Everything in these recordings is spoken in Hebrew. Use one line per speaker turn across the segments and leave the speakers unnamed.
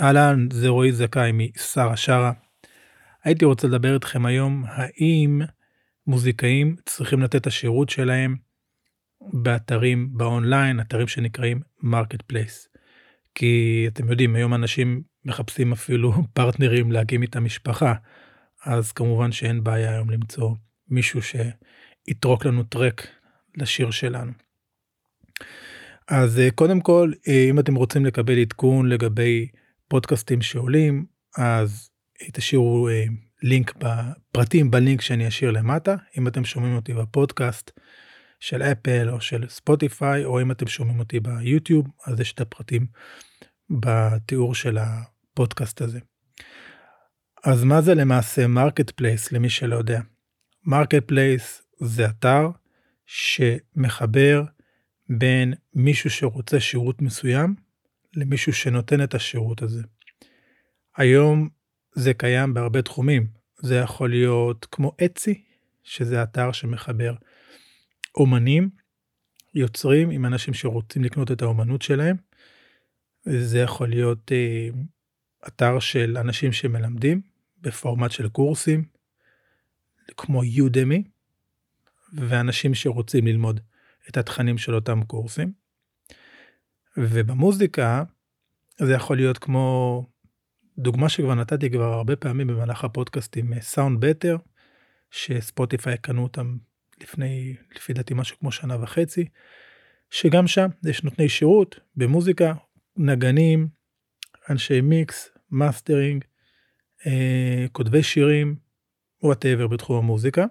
אהלן, זה רועי זכאי משרה שרה. הייתי רוצה לדבר איתכם היום האם מוזיקאים צריכים לתת את השירות שלהם באתרים ב-online, אתרים שנקראים marketplace. כי אתם יודעים, היום אנשים מחפשים אפילו פרטנרים להקים איתם משפחה, אז כמובן שאין בעיה היום למצוא מישהו שיתרוק לנו track לשיר שלנו. אז אה, קודם כל, אה, אם אתם רוצים לקבל עדכון לגבי פודקאסטים שעולים, אז תשאירו אה, לינק בפרטים ב-link שאני אשאיר למטה, אם אתם שומעים אותי בפודקאסט של Apple או של Spotify, או אם אתם שומעים אותי ב-YouTube, אז יש את הפרטים בתיאור של הפודקאסט הזה. אז מה זה למעשה marketplace למי שלא יודע? marketplace זה אתר שמחבר בין מישהו שרוצה שירות מסוים למישהו שנותן את השירות הזה. היום זה קיים בהרבה תחומים, זה יכול להיות כמו אצי, שזה אתר שמחבר אומנים, יוצרים עם אנשים שרוצים לקנות את האומנות שלהם. זה יכול להיות אה, אתר של אנשים שמלמדים בפורמט של קורסים, כמו Udemy, ואנשים שרוצים ללמוד את התכנים של אותם קורסים. ובמוזיקה זה יכול להיות כמו דוגמה שכבר נתתי כבר הרבה פעמים במהלך הפודקאסטים SoundBetter ש-Spotify קנו אותם לפני לפי דעתי משהו כמו שנה וחצי שגם שם יש נותני שירות במוזיקה נגנים אנשי mix mastering אה, כותבי שירים whatever בתחום המוזיקה.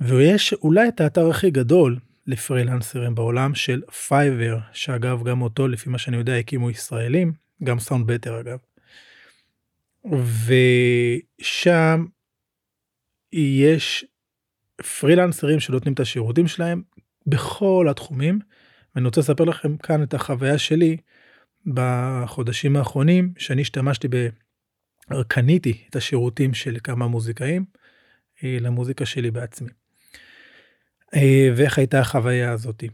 ויש אולי את האתר הכי גדול לפרילנסרים בעולם של Fiverr, שאגב גם אותו לפי מה שאני יודע הקימו ישראלים, גם SoundBetter אגב. ושם יש פרילנסרים שנותנים את השירותים שלהם בכל התחומים. ואני רוצה לספר לכם כאן את החוויה שלי בחודשים האחרונים שאני השתמשתי ב... קניתי את השירותים של כמה מוזיקאים אה, למוזיקה שלי בעצמי. אה, ואיך הייתה החוויה הזאתי.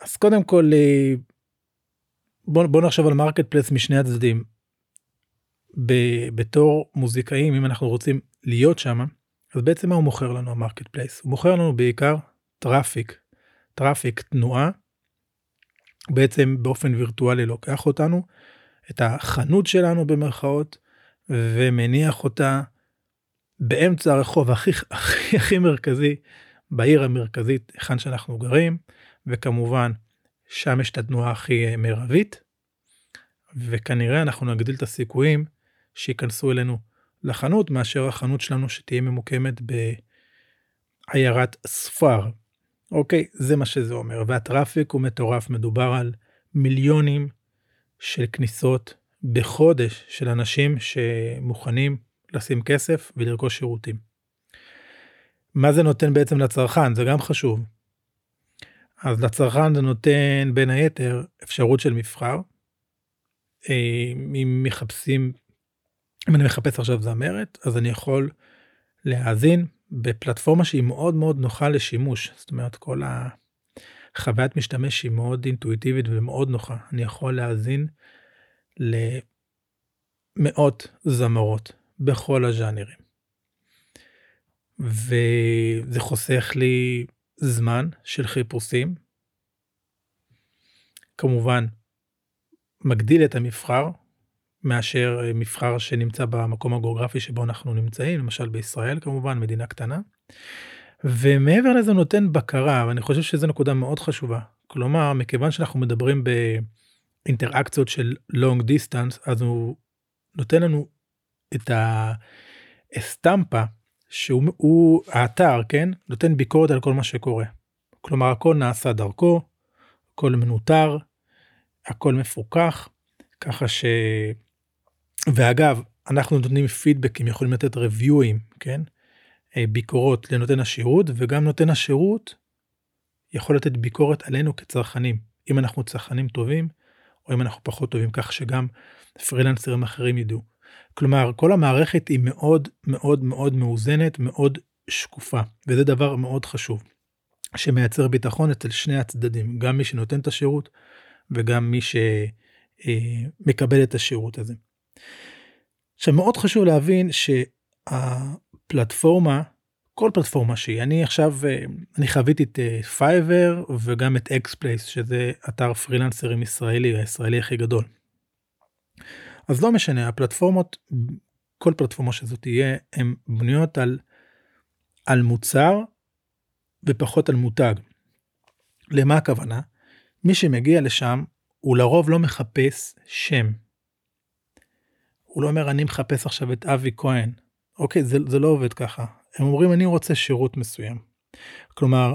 אז קודם כל אה, בוא, בוא נחשוב על marketplace משני הצדדים. ב, בתור מוזיקאים אם אנחנו רוצים להיות שם אז בעצם מה הוא מוכר לנו ה-marketplace הוא מוכר לנו בעיקר traffic traffic תנועה. בעצם באופן וירטואלי לוקח אותנו את החנות שלנו במרכאות ומניח אותה באמצע הרחוב הכי הכי הכי מרכזי בעיר המרכזית היכן שאנחנו גרים וכמובן שם יש את התנועה הכי אה, מרבית וכנראה אנחנו נגדיל את הסיכויים שייכנסו אלינו לחנות מאשר החנות שלנו שתהיה ממוקמת בעיירת ספר. אוקיי זה מה שזה אומר והטראפיק הוא מטורף מדובר על מיליונים של כניסות בחודש של אנשים שמוכנים לשים כסף ולרכוש שירותים. מה זה נותן בעצם לצרכן זה גם חשוב. אז לצרכן זה נותן בין היתר אפשרות של מבחר. אה, אם מחפשים אם אני מחפש עכשיו זמרת אז אני יכול להאזין בפלטפורמה שהיא מאוד מאוד נוחה לשימוש זאת אומרת כל החוויית משתמש היא מאוד אינטואיטיבית ומאוד נוחה אני יכול להאזין למאות זמרות בכל הז'אנרים. וזה חוסך לי זמן של חיפושים. כמובן מגדיל את המבחר מאשר מבחר שנמצא במקום הגיאוגרפי שבו אנחנו נמצאים למשל בישראל כמובן מדינה קטנה. ומעבר לזה נותן בקרה ואני חושב שזו נקודה מאוד חשובה כלומר מכיוון שאנחנו מדברים באינטראקציות של long distance אז הוא נותן לנו את האסטמפה שהוא האתר כן נותן ביקורת על כל מה שקורה. כלומר הכל נעשה דרכו, הכל מנוטר, הכל מפוקח, ככה ש... ואגב אנחנו נותנים פידבקים יכולים לתת ריוויואים כן אה, ביקורות לנותן השירות וגם נותן השירות יכול לתת ביקורת עלינו כצרכנים אם אנחנו צרכנים טובים או אם אנחנו פחות טובים כך שגם פרילנסרים אחרים ידעו. כלומר כל המערכת היא מאוד מאוד מאוד מאוזנת מאוד שקופה וזה דבר מאוד חשוב. שמייצר ביטחון אצל שני הצדדים גם מי שנותן את השירות וגם מי מקבל את השירות הזה. עכשיו מאוד חשוב להבין שהפלטפורמה כל פלטפורמה שהיא אני עכשיו אני חוויתי את Fiverr וגם את XPlace שזה אתר פרילנסרים ישראלי הישראלי הכי גדול. אז לא משנה הפלטפורמות כל פלטפורמה שזאת תהיה הן בנויות על על מוצר ופחות על מותג. למה הכוונה? מי שמגיע לשם הוא לרוב לא מחפש שם. הוא לא אומר אני מחפש עכשיו את אבי כהן. אוקיי זה, זה לא עובד ככה. הם אומרים אני רוצה שירות מסוים. כלומר.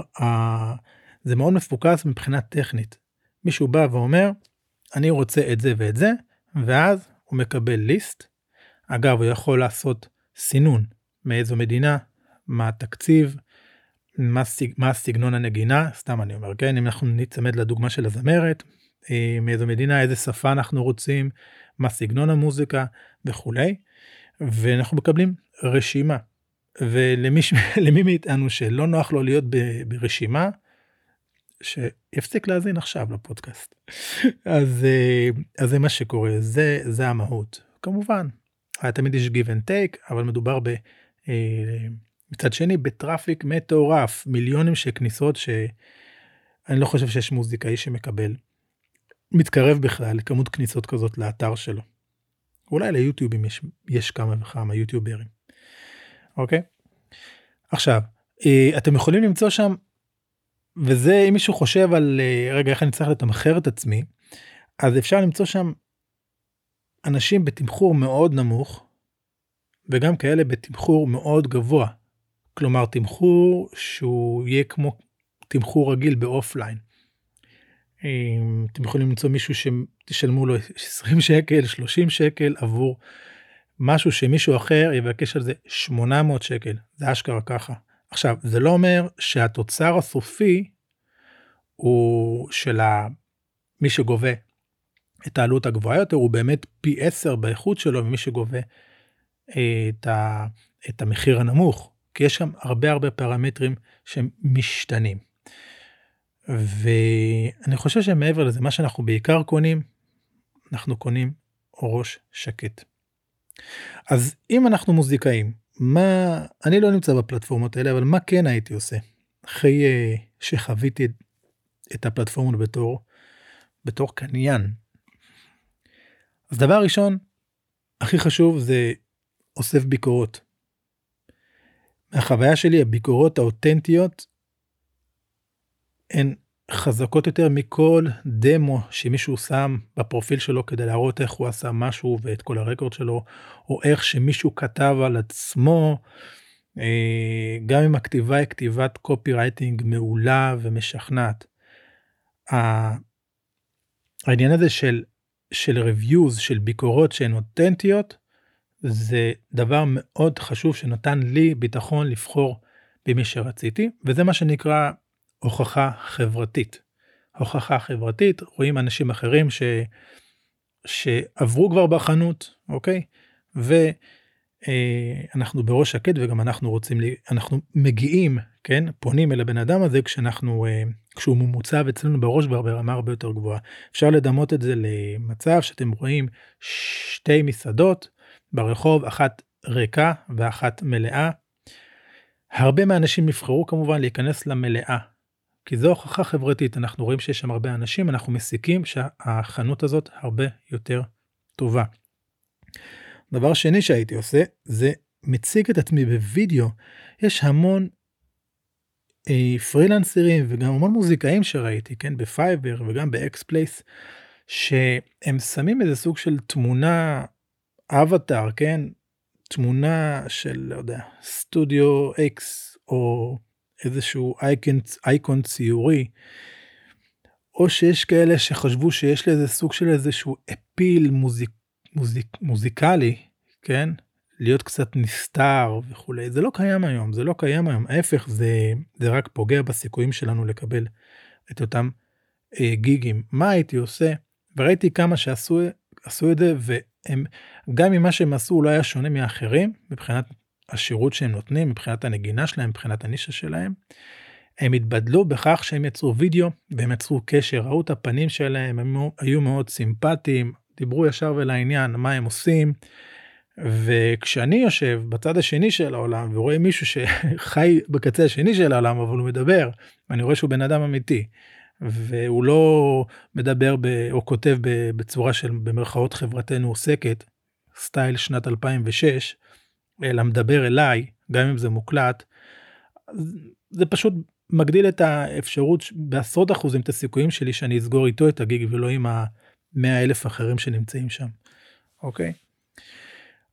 זה מאוד מפוקס מבחינה טכנית. מישהו בא ואומר אני רוצה את זה ואת זה ואז הוא מקבל ליסט. אגב הוא יכול לעשות סינון מאיזו מדינה מה התקציב מה, סג... מה סגנון הנגינה סתם אני אומר כן אם אנחנו ניצמד לדוגמה של הזמרת אה, מאיזו מדינה איזה שפה אנחנו רוצים מה סגנון המוזיקה וכולי ואנחנו מקבלים רשימה ולמי למי מאיתנו שלא נוח לו להיות ברשימה שיפסיק להאזין עכשיו לפודקאסט אז אה, אז זה מה שקורה זה זה המהות כמובן תמיד יש give and take אבל מדובר ב... אה, מצד שני בטראפיק מטורף מיליונים של כניסות שאני לא חושב שיש מוזיקאי שמקבל מתקרב בכלל לכמות כניסות כזאת לאתר שלו. אולי ליוטיובים יש, יש כמה וכמה יוטיוברים. אוקיי? עכשיו אה, אתם יכולים למצוא שם וזה אם מישהו חושב על אה, רגע איך אני צריך לתמחר את עצמי אז אפשר למצוא שם אנשים בתמחור מאוד נמוך וגם כאלה בתמחור מאוד גבוה כלומר תמחור שהוא יהיה כמו תמחור רגיל באופליין. אתם יכולים למצוא מישהו שתשלמו לו 20 שקל 30 שקל עבור משהו שמישהו אחר יבקש על זה 800 שקל זה אשכרה ככה. עכשיו זה לא אומר שהתוצר הסופי הוא של מי שגובה את העלות הגבוהה יותר הוא באמת פי 10 באיכות שלו ממי שגובה אה, את, ה, את המחיר הנמוך כי יש שם הרבה הרבה פרמטרים שהם משתנים. ואני חושב שמעבר לזה מה שאנחנו בעיקר קונים אנחנו קונים ראש שקט. אז אם אנחנו מוזיקאים מה אני לא נמצא בפלטפורמות האלה אבל מה כן הייתי עושה אחרי uh, שחוויתי את הפלטפורמות בתור בתור קניין. אז דבר ראשון הכי חשוב זה אוסף ביקורות. מהחוויה שלי הביקורות האותנטיות הן חזקות יותר מכל דמו שמישהו שם בפרופיל שלו כדי להראות איך הוא עשה משהו ואת כל הרקורד שלו או איך שמישהו כתב על עצמו. אה, גם אם הכתיבה היא כתיבת קופי רייטינג מעולה ומשכנעת. העניין הזה של של reviews של ביקורות שהן אותנטיות זה דבר מאוד חשוב שנתן לי ביטחון לבחור במי שרציתי וזה מה שנקרא הוכחה חברתית. הוכחה חברתית רואים אנשים אחרים ש... שעברו כבר בחנות אוקיי ואנחנו בראש שקט וגם אנחנו רוצים לי אנחנו מגיעים כן פונים אל הבן אדם הזה כשאנחנו אה, כשהוא ממוצב אצלנו בראש ברמה הרבה יותר גבוהה אפשר לדמות את זה למצב שאתם רואים שתי מסעדות ברחוב אחת ריקה ואחת מלאה. הרבה מהאנשים יבחרו כמובן להיכנס למלאה כי זו הוכחה חברתית אנחנו רואים שיש שם הרבה אנשים אנחנו מסיקים שהחנות הזאת הרבה יותר טובה. דבר שני שהייתי עושה זה מציג את עצמי בווידאו יש המון אה, פרילנסרים וגם המון מוזיקאים שראיתי כן ב Fiverr וגם ב XPlace שהם שמים איזה סוג של תמונה אבטאר כן תמונה של לא יודע סטודיו אקס או איזשהו אייקון, אייקון ציורי. או שיש כאלה שחשבו שיש לזה סוג של איזשהו אפיל מוזיק, מוזיק, מוזיקלי, כן? להיות קצת נסתר וכולי, זה לא קיים היום, זה לא קיים היום, ההפך זה, זה רק פוגע בסיכויים שלנו לקבל את אותם אה, גיגים. מה הייתי עושה? וראיתי כמה שעשו עשו את זה והם גם מה שהם עשו לא היה שונה מאחרים מבחינת השירות שהם נותנים מבחינת הנגינה שלהם מבחינת הנישה שלהם. הם התבדלו בכך שהם יצרו וידאו והם יצרו קשר, ראו את הפנים שלהם, הם היו מאוד סימפטיים, דיברו ישר ולעניין מה הם עושים. וכשאני יושב בצד השני של העולם ורואה מישהו שחי בקצה השני של העולם אבל הוא מדבר ואני רואה שהוא בן אדם אמיתי והוא לא מדבר ב, או כותב בצורה של במרכאות חברתנו עוסקת סטייל שנת 2006 אלא מדבר אליי גם אם זה מוקלט. זה פשוט מגדיל את האפשרות בעשרות אחוזים את הסיכויים שלי שאני אסגור איתו את הגיג ולא עם המאה אלף אחרים שנמצאים שם. אוקיי.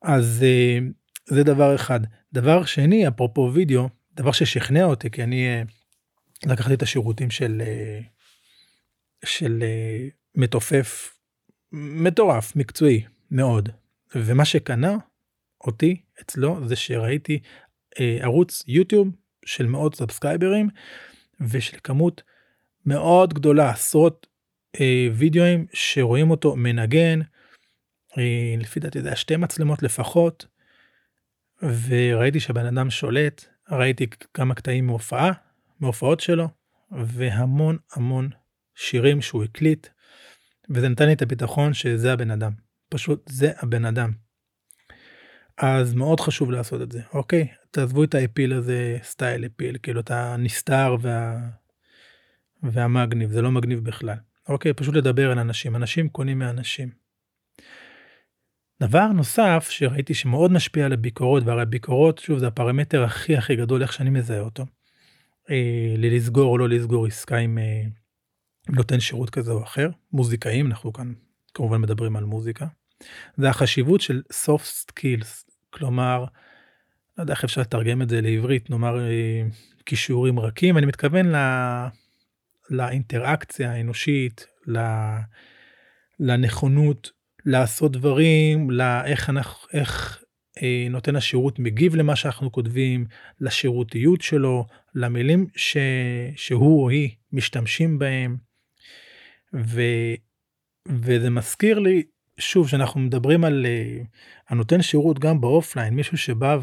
אז אה, זה דבר אחד. דבר שני אפרופו וידאו דבר ששכנע אותי כי אני אה, לקחתי את השירותים של אה, של מתופף מטורף מקצועי מאוד ומה שקנה אותי אצלו זה שראיתי ערוץ YouTube של מאות subscriber ים ושל כמות מאוד גדולה עשרות אה, וידאוים שרואים אותו מנגן אה, לפי דעתי זה היה שתי מצלמות לפחות וראיתי שהבן אדם שולט ראיתי כמה קטעים מהופעה מהופעות שלו והמון המון שירים שהוא הקליט וזה נתן לי את הביטחון שזה הבן אדם פשוט זה הבן אדם. אז מאוד חשוב לעשות את זה אוקיי תעזבו את האפיל הזה סטייל אפיל כאילו אתה נסתר וה... והמגניב זה לא מגניב בכלל אוקיי פשוט לדבר על אנשים אנשים קונים מאנשים. דבר נוסף שראיתי שמאוד משפיע על הביקורות והרי הביקורות שוב זה הפרמטר הכי הכי גדול איך שאני מזהה אותו. אה, ללסגור או לא לסגור עסקה עם אה, נותן שירות כזה או אחר מוזיקאים אנחנו כאן כמובן מדברים על מוזיקה. זה החשיבות של soft skills כלומר לא יודע איך אפשר לתרגם את זה לעברית נאמר אה, כישורים רכים אני מתכוון ל... לאינטראקציה האנושית לנכונות לעשות דברים לאיך אנחנו איך אה, נותן השירות מגיב למה שאנחנו כותבים לשירותיות שלו למילים ש... שהוא או היא משתמשים בהם. ו... וזה מזכיר לי שוב שאנחנו מדברים על uh, הנותן שירות גם באופליין מישהו שבא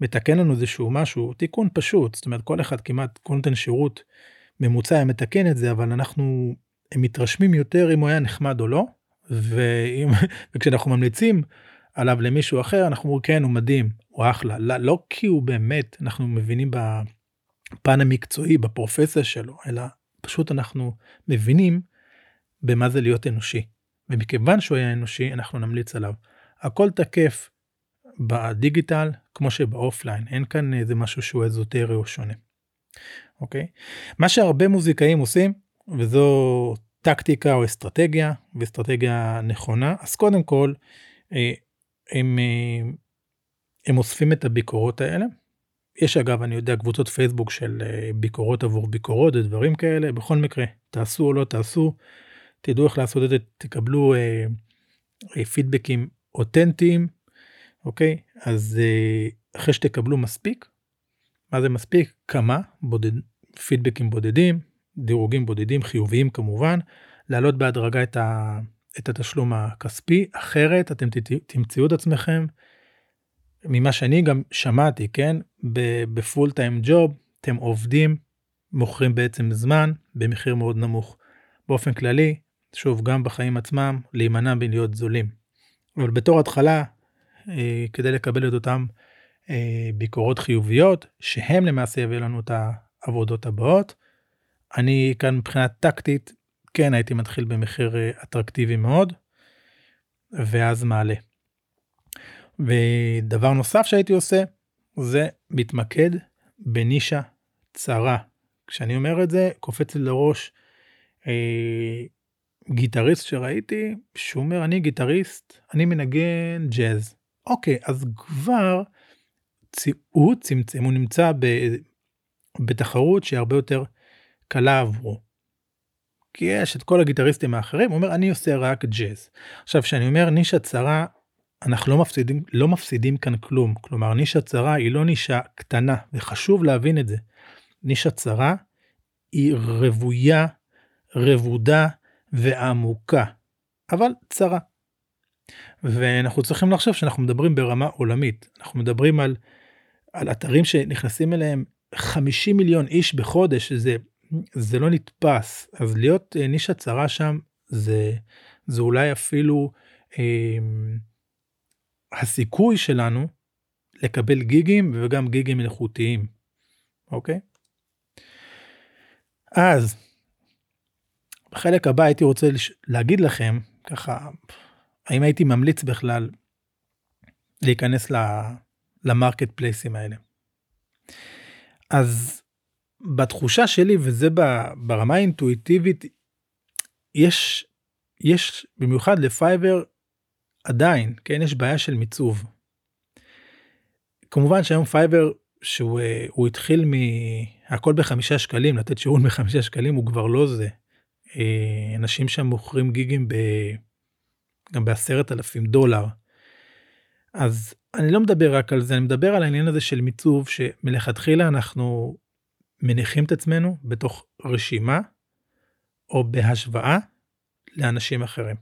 ומתקן לנו איזשהו משהו תיקון פשוט. זאת אומרת כל אחד כמעט כל נותן שירות ממוצע היה מתקן את זה אבל אנחנו מתרשמים יותר אם הוא היה נחמד או לא. ואם וכשאנחנו ממליצים עליו למישהו אחר אנחנו אומרים כן הוא מדהים הוא אחלה. לא, לא כי הוא באמת אנחנו מבינים בפן המקצועי בפרופסיה שלו אלא פשוט אנחנו מבינים במה זה להיות אנושי. ומכיוון שהוא היה אנושי אנחנו נמליץ עליו. הכל תקף בדיגיטל כמו שבאופליין אין כאן איזה משהו שהוא אזוטרי או שונה. אוקיי? מה שהרבה מוזיקאים עושים וזו טקטיקה או אסטרטגיה ואסטרטגיה נכונה אז קודם כל אה, הם, אה, הם אוספים את הביקורות האלה. יש אגב אני יודע קבוצות פייסבוק של אה, ביקורות עבור ביקורות ודברים כאלה בכל מקרה תעשו או לא תעשו תדעו איך לעשות את זה תקבלו אה, אה, פידבקים אותנטיים אוקיי? אז אה, אחרי שתקבלו מספיק מה זה מספיק? כמה בודד פידבקים בודדים דירוגים בודדים חיוביים כמובן להעלות בהדרגה את, ה, את התשלום הכספי. אחרת אתם תמצאו את עצמכם ממה שאני גם שמעתי כן? בפול טיים ג'וב אתם עובדים מוכרים בעצם זמן במחיר מאוד נמוך. באופן כללי שוב גם בחיים עצמם להימנע מלהיות זולים. אבל בתור התחלה אה, כדי לקבל את אותם אה, ביקורות חיוביות שהם למעשה יביאו לנו את העבודות הבאות. אני כאן מבחינה טקטית כן הייתי מתחיל במחיר אה, אטרקטיבי מאוד ואז מעלה. ודבר נוסף שהייתי עושה זה מתמקד בנישה צרה. כשאני אומר את זה קופץ לי לראש אה, גיטריסט שראיתי שהוא אומר אני גיטריסט אני מנגן ג'אז אוקיי אז כבר הוא צמצם הוא נמצא ב, בתחרות שהיא הרבה יותר קלה עבורו. כי יש את כל הגיטריסטים האחרים הוא אומר אני עושה רק ג'אז. עכשיו שאני אומר נישה צרה אנחנו לא מפסידים לא מפסידים כאן כלום כלומר נישה צרה היא לא נישה קטנה וחשוב להבין את זה. נישה צרה היא רוויה רבודה ועמוקה, אבל צרה. ואנחנו צריכים לחשוב שאנחנו מדברים ברמה עולמית, אנחנו מדברים על, על אתרים שנכנסים אליהם 50 מיליון איש בחודש זה זה לא נתפס אז להיות אה, נישה צרה שם זה זה אולי אפילו אה, הסיכוי שלנו לקבל גיגים וגם גיגים איכותיים אוקיי. אז בחלק הבא הייתי רוצה להגיד לכם ככה האם הייתי ממליץ בכלל להיכנס למרקט פלייסים האלה. אז בתחושה שלי וזה ברמה האינטואיטיבית יש יש במיוחד ל Fiverr עדיין כן יש בעיה של מיצוב. כמובן שהיום Fiverr שהוא הוא התחיל מהכל בחמישה שקלים לתת שירות בחמישה שקלים הוא כבר לא זה. אה, אנשים שם מוכרים gig ים ב... גם בעשרת אלפים דולר. אז אני לא מדבר רק על זה אני מדבר על העניין הזה של מיצוב שמלכתחילה אנחנו מניחים את עצמנו בתוך רשימה או בהשוואה לאנשים אחרים.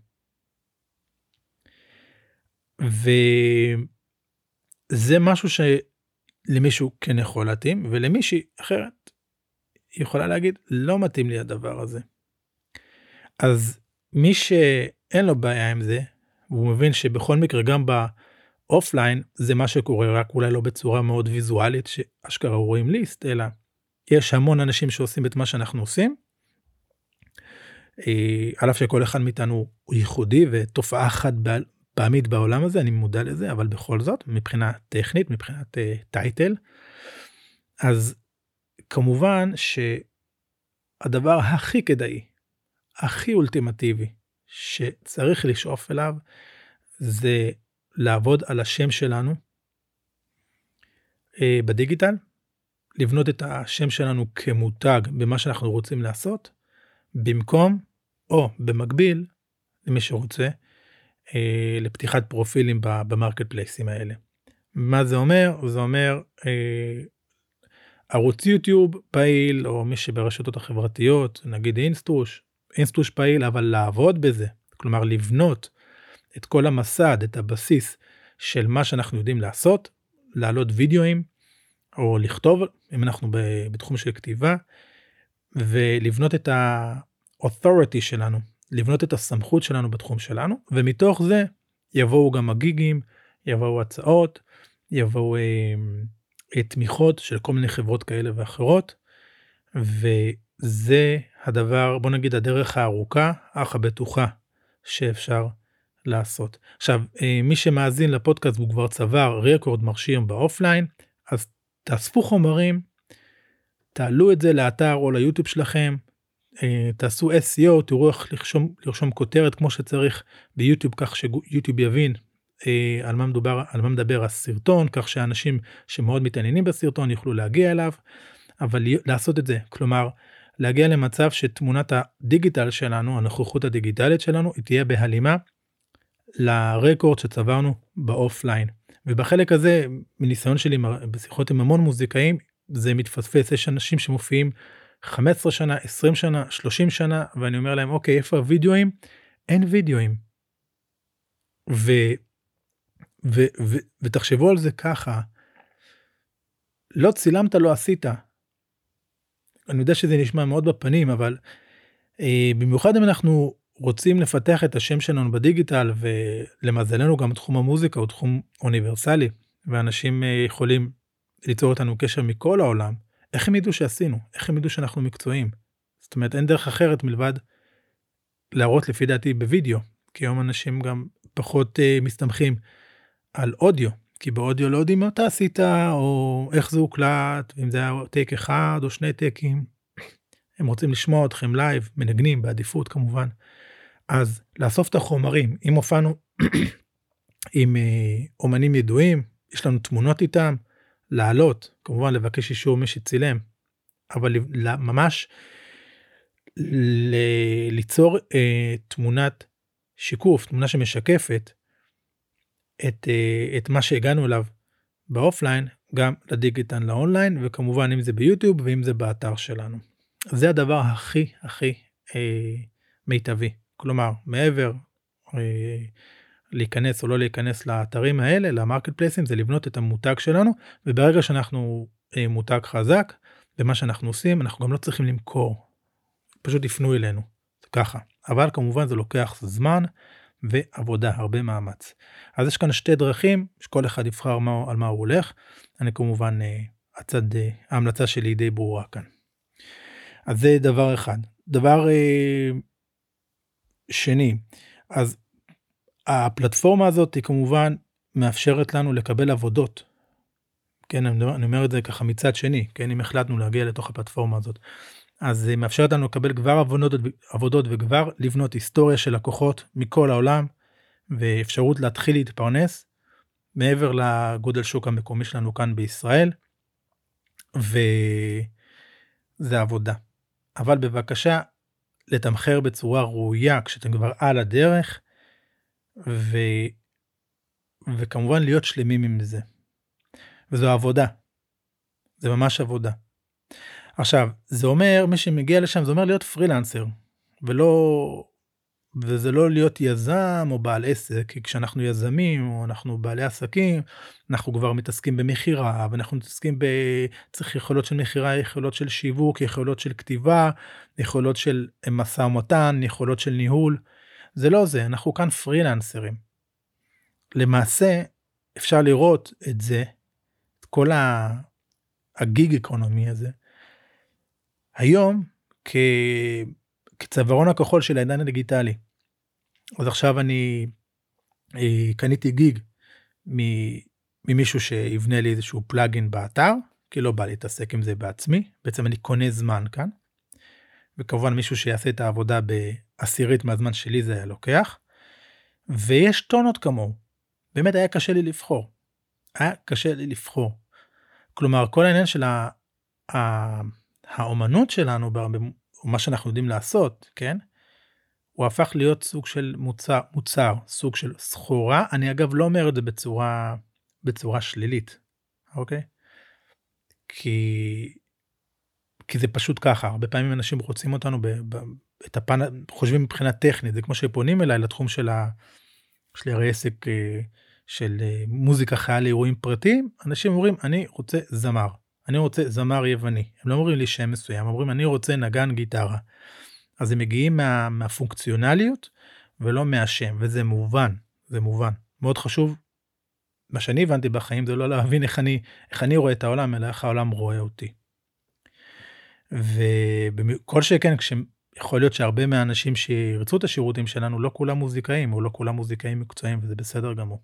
וזה משהו שלמישהו כן יכול להתאים ולמישהי אחרת יכולה להגיד לא מתאים לי הדבר הזה. אז מי שאין לו בעיה עם זה והוא מבין שבכל מקרה גם באופליין זה מה שקורה רק אולי לא בצורה מאוד ויזואלית שאשכרה רואים ליסט אלא יש המון אנשים שעושים את מה שאנחנו עושים. אה, על אף שכל אחד מאיתנו הוא ייחודי ותופעה חד פעמית בעולם הזה אני מודע לזה אבל בכל זאת מבחינה טכנית מבחינת uh, טייטל אז כמובן שהדבר הכי כדאי הכי אולטימטיבי שצריך לשאוף אליו זה לעבוד על השם שלנו uh, בדיגיטל לבנות את השם שלנו כמותג במה שאנחנו רוצים לעשות, במקום או במקביל למי שרוצה אה, לפתיחת פרופילים במרקט פלייסים האלה. מה זה אומר? זה אומר אה, ערוץ יוטיוב פעיל או מי שברשתות החברתיות נגיד אינסטוש, אינסטוש פעיל אבל לעבוד בזה, כלומר לבנות את כל המסד, את הבסיס של מה שאנחנו יודעים לעשות, להעלות וידאוים או לכתוב אם אנחנו בתחום של כתיבה ולבנות את ה-authority שלנו לבנות את הסמכות שלנו בתחום שלנו ומתוך זה יבואו גם הגיגים יבואו הצעות יבואו אה, אה, תמיכות של כל מיני חברות כאלה ואחרות וזה הדבר בוא נגיד הדרך הארוכה אך הבטוחה שאפשר לעשות. עכשיו אה, מי שמאזין לפודקאסט הוא כבר צבר רקורד מרשים באופליין אז תאספו חומרים, תעלו את זה לאתר או ליוטיוב שלכם, אה, תעשו SEO, תראו איך לרשום, לרשום כותרת כמו שצריך ביוטיוב כך שיוטיוב יבין אה, על מה מדובר, על מה מדבר הסרטון, כך שאנשים שמאוד מתעניינים בסרטון יוכלו להגיע אליו, אבל לעשות את זה, כלומר להגיע למצב שתמונת הדיגיטל שלנו, הנוכחות הדיגיטלית שלנו, היא תהיה בהלימה לרקורד שצברנו באופליין. ובחלק הזה מניסיון שלי בשיחות עם המון מוזיקאים זה מתפספס יש אנשים שמופיעים 15 שנה 20 שנה 30 שנה ואני אומר להם אוקיי איפה הווידאוים אין וידאוים. ו, ו, ו, ותחשבו על זה ככה לא צילמת לא עשית. אני יודע שזה נשמע מאוד בפנים אבל אה, במיוחד אם אנחנו רוצים לפתח את השם שלנו בדיגיטל ולמזלנו גם תחום המוזיקה הוא תחום אוניברסלי ואנשים אה, יכולים ליצור איתנו קשר מכל העולם איך הם ידעו שעשינו איך הם ידעו שאנחנו מקצועיים. זאת אומרת אין דרך אחרת מלבד להראות לפי דעתי בווידאו כי היום אנשים גם פחות uh, מסתמכים על אודיו כי באודיו לא יודעים מה אתה עשית או איך זה הוקלט אם זה היה טייק אחד או שני טייקים. הם רוצים לשמוע אתכם לייב מנגנים בעדיפות כמובן. אז לאסוף את החומרים אם הופענו עם אה, אומנים ידועים יש לנו תמונות איתם לעלות כמובן לבקש אישור מי שצילם אבל ממש ל- ליצור אה, תמונת שיקוף תמונה שמשקפת את, אה, את מה שהגענו אליו ב offline גם לדיגיטל לאונליין וכמובן אם זה ב YouTube ואם זה באתר שלנו. זה הדבר הכי הכי אה, מיטבי. כלומר מעבר אה, להיכנס או לא להיכנס לאתרים האלה ל marketplace ים זה לבנות את המותג שלנו וברגע שאנחנו אה, מותג חזק במה שאנחנו עושים אנחנו גם לא צריכים למכור. פשוט יפנו אלינו ככה אבל כמובן זה לוקח זמן ועבודה הרבה מאמץ. אז יש כאן שתי דרכים שכל אחד יבחר מה, על מה הוא הולך. אני כמובן אה, הצד ההמלצה שלי די ברורה כאן. אז זה דבר אחד. דבר שני אז הפלטפורמה הזאת היא כמובן מאפשרת לנו לקבל עבודות. כן, אני אומר את זה ככה מצד שני, כן, אם החלטנו להגיע לתוך הפלטפורמה הזאת. אז היא מאפשרת לנו לקבל כבר עבודות, עבודות וכבר לבנות היסטוריה של לקוחות מכל העולם, ואפשרות להתחיל להתפרנס מעבר לגודל שוק המקומי שלנו כאן בישראל, וזה עבודה. אבל בבקשה, לתמחר בצורה ראויה כשאתם כבר על הדרך, ו... וכמובן להיות שלמים עם זה. וזו עבודה. זה ממש עבודה. עכשיו, זה אומר, מי שמגיע לשם, זה אומר להיות פרילנסר, ולא... וזה לא להיות יזם או בעל עסק, כי כשאנחנו יזמים או אנחנו בעלי עסקים, אנחנו כבר מתעסקים במכירה, ואנחנו מתעסקים ב... צריך יכולות של מכירה, יכולות של שיווק, יכולות של כתיבה, יכולות של משא ומתן, יכולות של ניהול. זה לא זה, אנחנו כאן פרילנסרים. למעשה, אפשר לראות את זה, את כל הגיג אקונומי הזה, היום כ... כצווארון הכחול של העידן הדיגיטלי. אז עכשיו אני אה, קניתי גיג ממישהו שיבנה לי איזשהו פלאגין באתר, כי לא בא להתעסק עם זה בעצמי, בעצם אני קונה זמן כאן. וכמובן מישהו שיעשה את העבודה בעשירית מהזמן שלי זה היה לוקח. ויש טונות כמוהו. באמת היה קשה לי לבחור. היה קשה לי לבחור. כלומר כל העניין של ה... האומנות שלנו, מה שאנחנו יודעים לעשות, כן? הוא הפך להיות סוג של מוצר, מוצר, סוג של סחורה. אני אגב לא אומר את זה בצורה, בצורה שלילית, אוקיי? כי, כי זה פשוט ככה, הרבה פעמים אנשים רוצים אותנו, ב, ב, את הפן, חושבים מבחינה טכנית, זה כמו שפונים אליי לתחום של ה... יש לי הרי עסק אה, של אה, מוזיקה חיה לאירועים פרטיים, אנשים אומרים אני רוצה זמר. אני רוצה זמר יווני. הם לא אומרים לי שם מסוים, אומרים אני רוצה נגן גיטרה. אז הם מגיעים מה, מהפונקציונליות ולא מהשם, וזה מובן, זה מובן. מאוד חשוב, מה שאני הבנתי בחיים זה לא להבין איך אני, איך אני רואה את העולם, אלא איך העולם רואה אותי. וכל שכן, כשיכול להיות שהרבה מהאנשים שירצו את השירותים שלנו, לא כולם מוזיקאים, או לא כולם מוזיקאים מקצועיים, וזה בסדר גמור.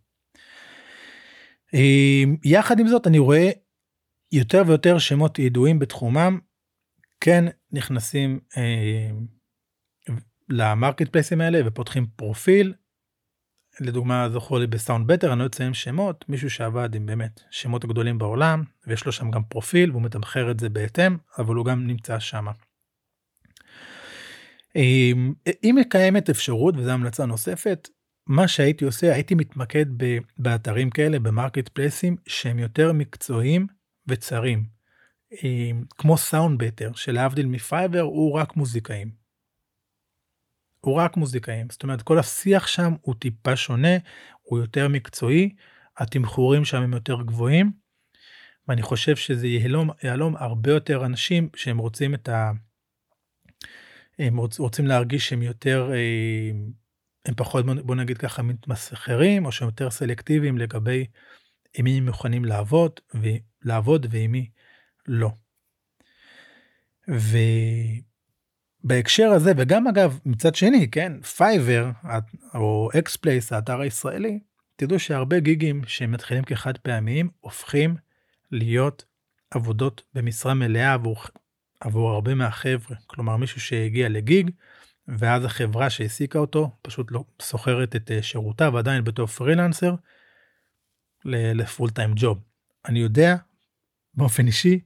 יחד עם זאת, אני רואה יותר ויותר שמות ידועים בתחומם כן נכנסים אה, למרקט פלייסים האלה ופותחים פרופיל. לדוגמה זכור לי ב SoundBetter אני לא אציין שמות מישהו שעבד עם באמת שמות הגדולים בעולם ויש לו שם גם פרופיל והוא מתמחר את זה בהתאם אבל הוא גם נמצא שם. אה, אם קיימת אפשרות וזו המלצה נוספת מה שהייתי עושה הייתי מתמקד באתרים כאלה ב marketplace ים שהם יותר מקצועיים וצרים. כמו SoundBetter שלהבדיל מ Fiverr הוא רק מוזיקאים. הוא רק מוזיקאים זאת אומרת כל השיח שם הוא טיפה שונה הוא יותר מקצועי התמחורים שם הם יותר גבוהים. ואני חושב שזה יהלום יהלום הרבה יותר אנשים שהם רוצים את ה... הם רוצ, רוצים להרגיש שהם יותר הם פחות בוא נגיד ככה מתמסחרים או שהם יותר סלקטיביים לגבי עם מי מוכנים לעבוד ולעבוד ועם מי לא. ובהקשר הזה וגם אגב מצד שני כן Fiverr או XPlace האתר הישראלי תדעו שהרבה gig ים שמתחילים כחד פעמיים הופכים להיות עבודות במשרה מלאה עבור, עבור הרבה מהחבר'ה כלומר מישהו שהגיע ל gig ואז החברה שהעסיקה אותו פשוט לא שוכרת את אה, שירותיו עדיין בתור פרילנסר ל full time job. אני יודע באופן אישי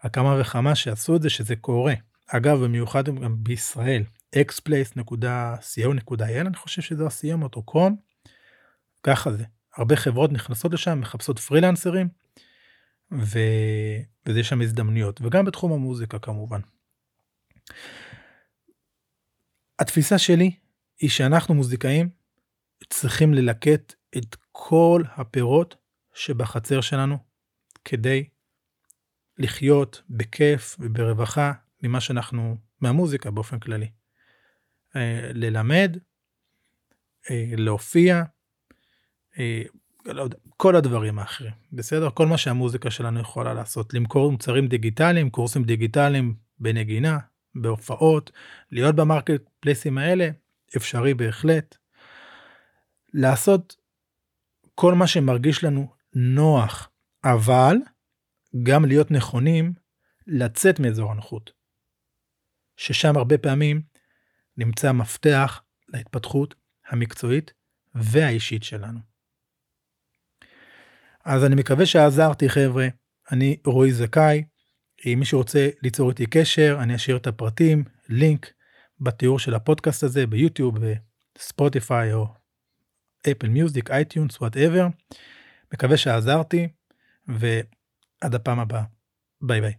על כמה וכמה שעשו את זה שזה קורה. אגב במיוחד גם בישראל xplace.co.il אני חושב שזה הסיים אותו קום. ככה זה הרבה חברות נכנסות לשם מחפשות פרילנסרים ו... וזה שם הזדמנויות וגם בתחום המוזיקה כמובן. התפיסה שלי היא שאנחנו מוזיקאים צריכים ללקט את כל הפירות שבחצר שלנו כדי לחיות בכיף וברווחה ממה שאנחנו מהמוזיקה באופן כללי. אה, ללמד, אה, להופיע, אה, לא כל הדברים האחרים בסדר כל מה שהמוזיקה שלנו יכולה לעשות למכור מוצרים דיגיטליים קורסים דיגיטליים בנגינה בהופעות להיות במרקט פלייסים האלה אפשרי בהחלט. לעשות כל מה שמרגיש לנו נוח אבל גם להיות נכונים לצאת מאזור הנוחות. ששם הרבה פעמים נמצא מפתח להתפתחות המקצועית והאישית שלנו. אז אני מקווה שעזרתי חבר'ה, אני רועי זכאי, אם מישהו רוצה ליצור איתי קשר אני אשאיר את הפרטים, לינק בתיאור של הפודקאסט הזה ב YouTube, ב Spotify או Apple Music, iTunes, whatever. מקווה שעזרתי ועד הפעם הבאה. ביי ביי.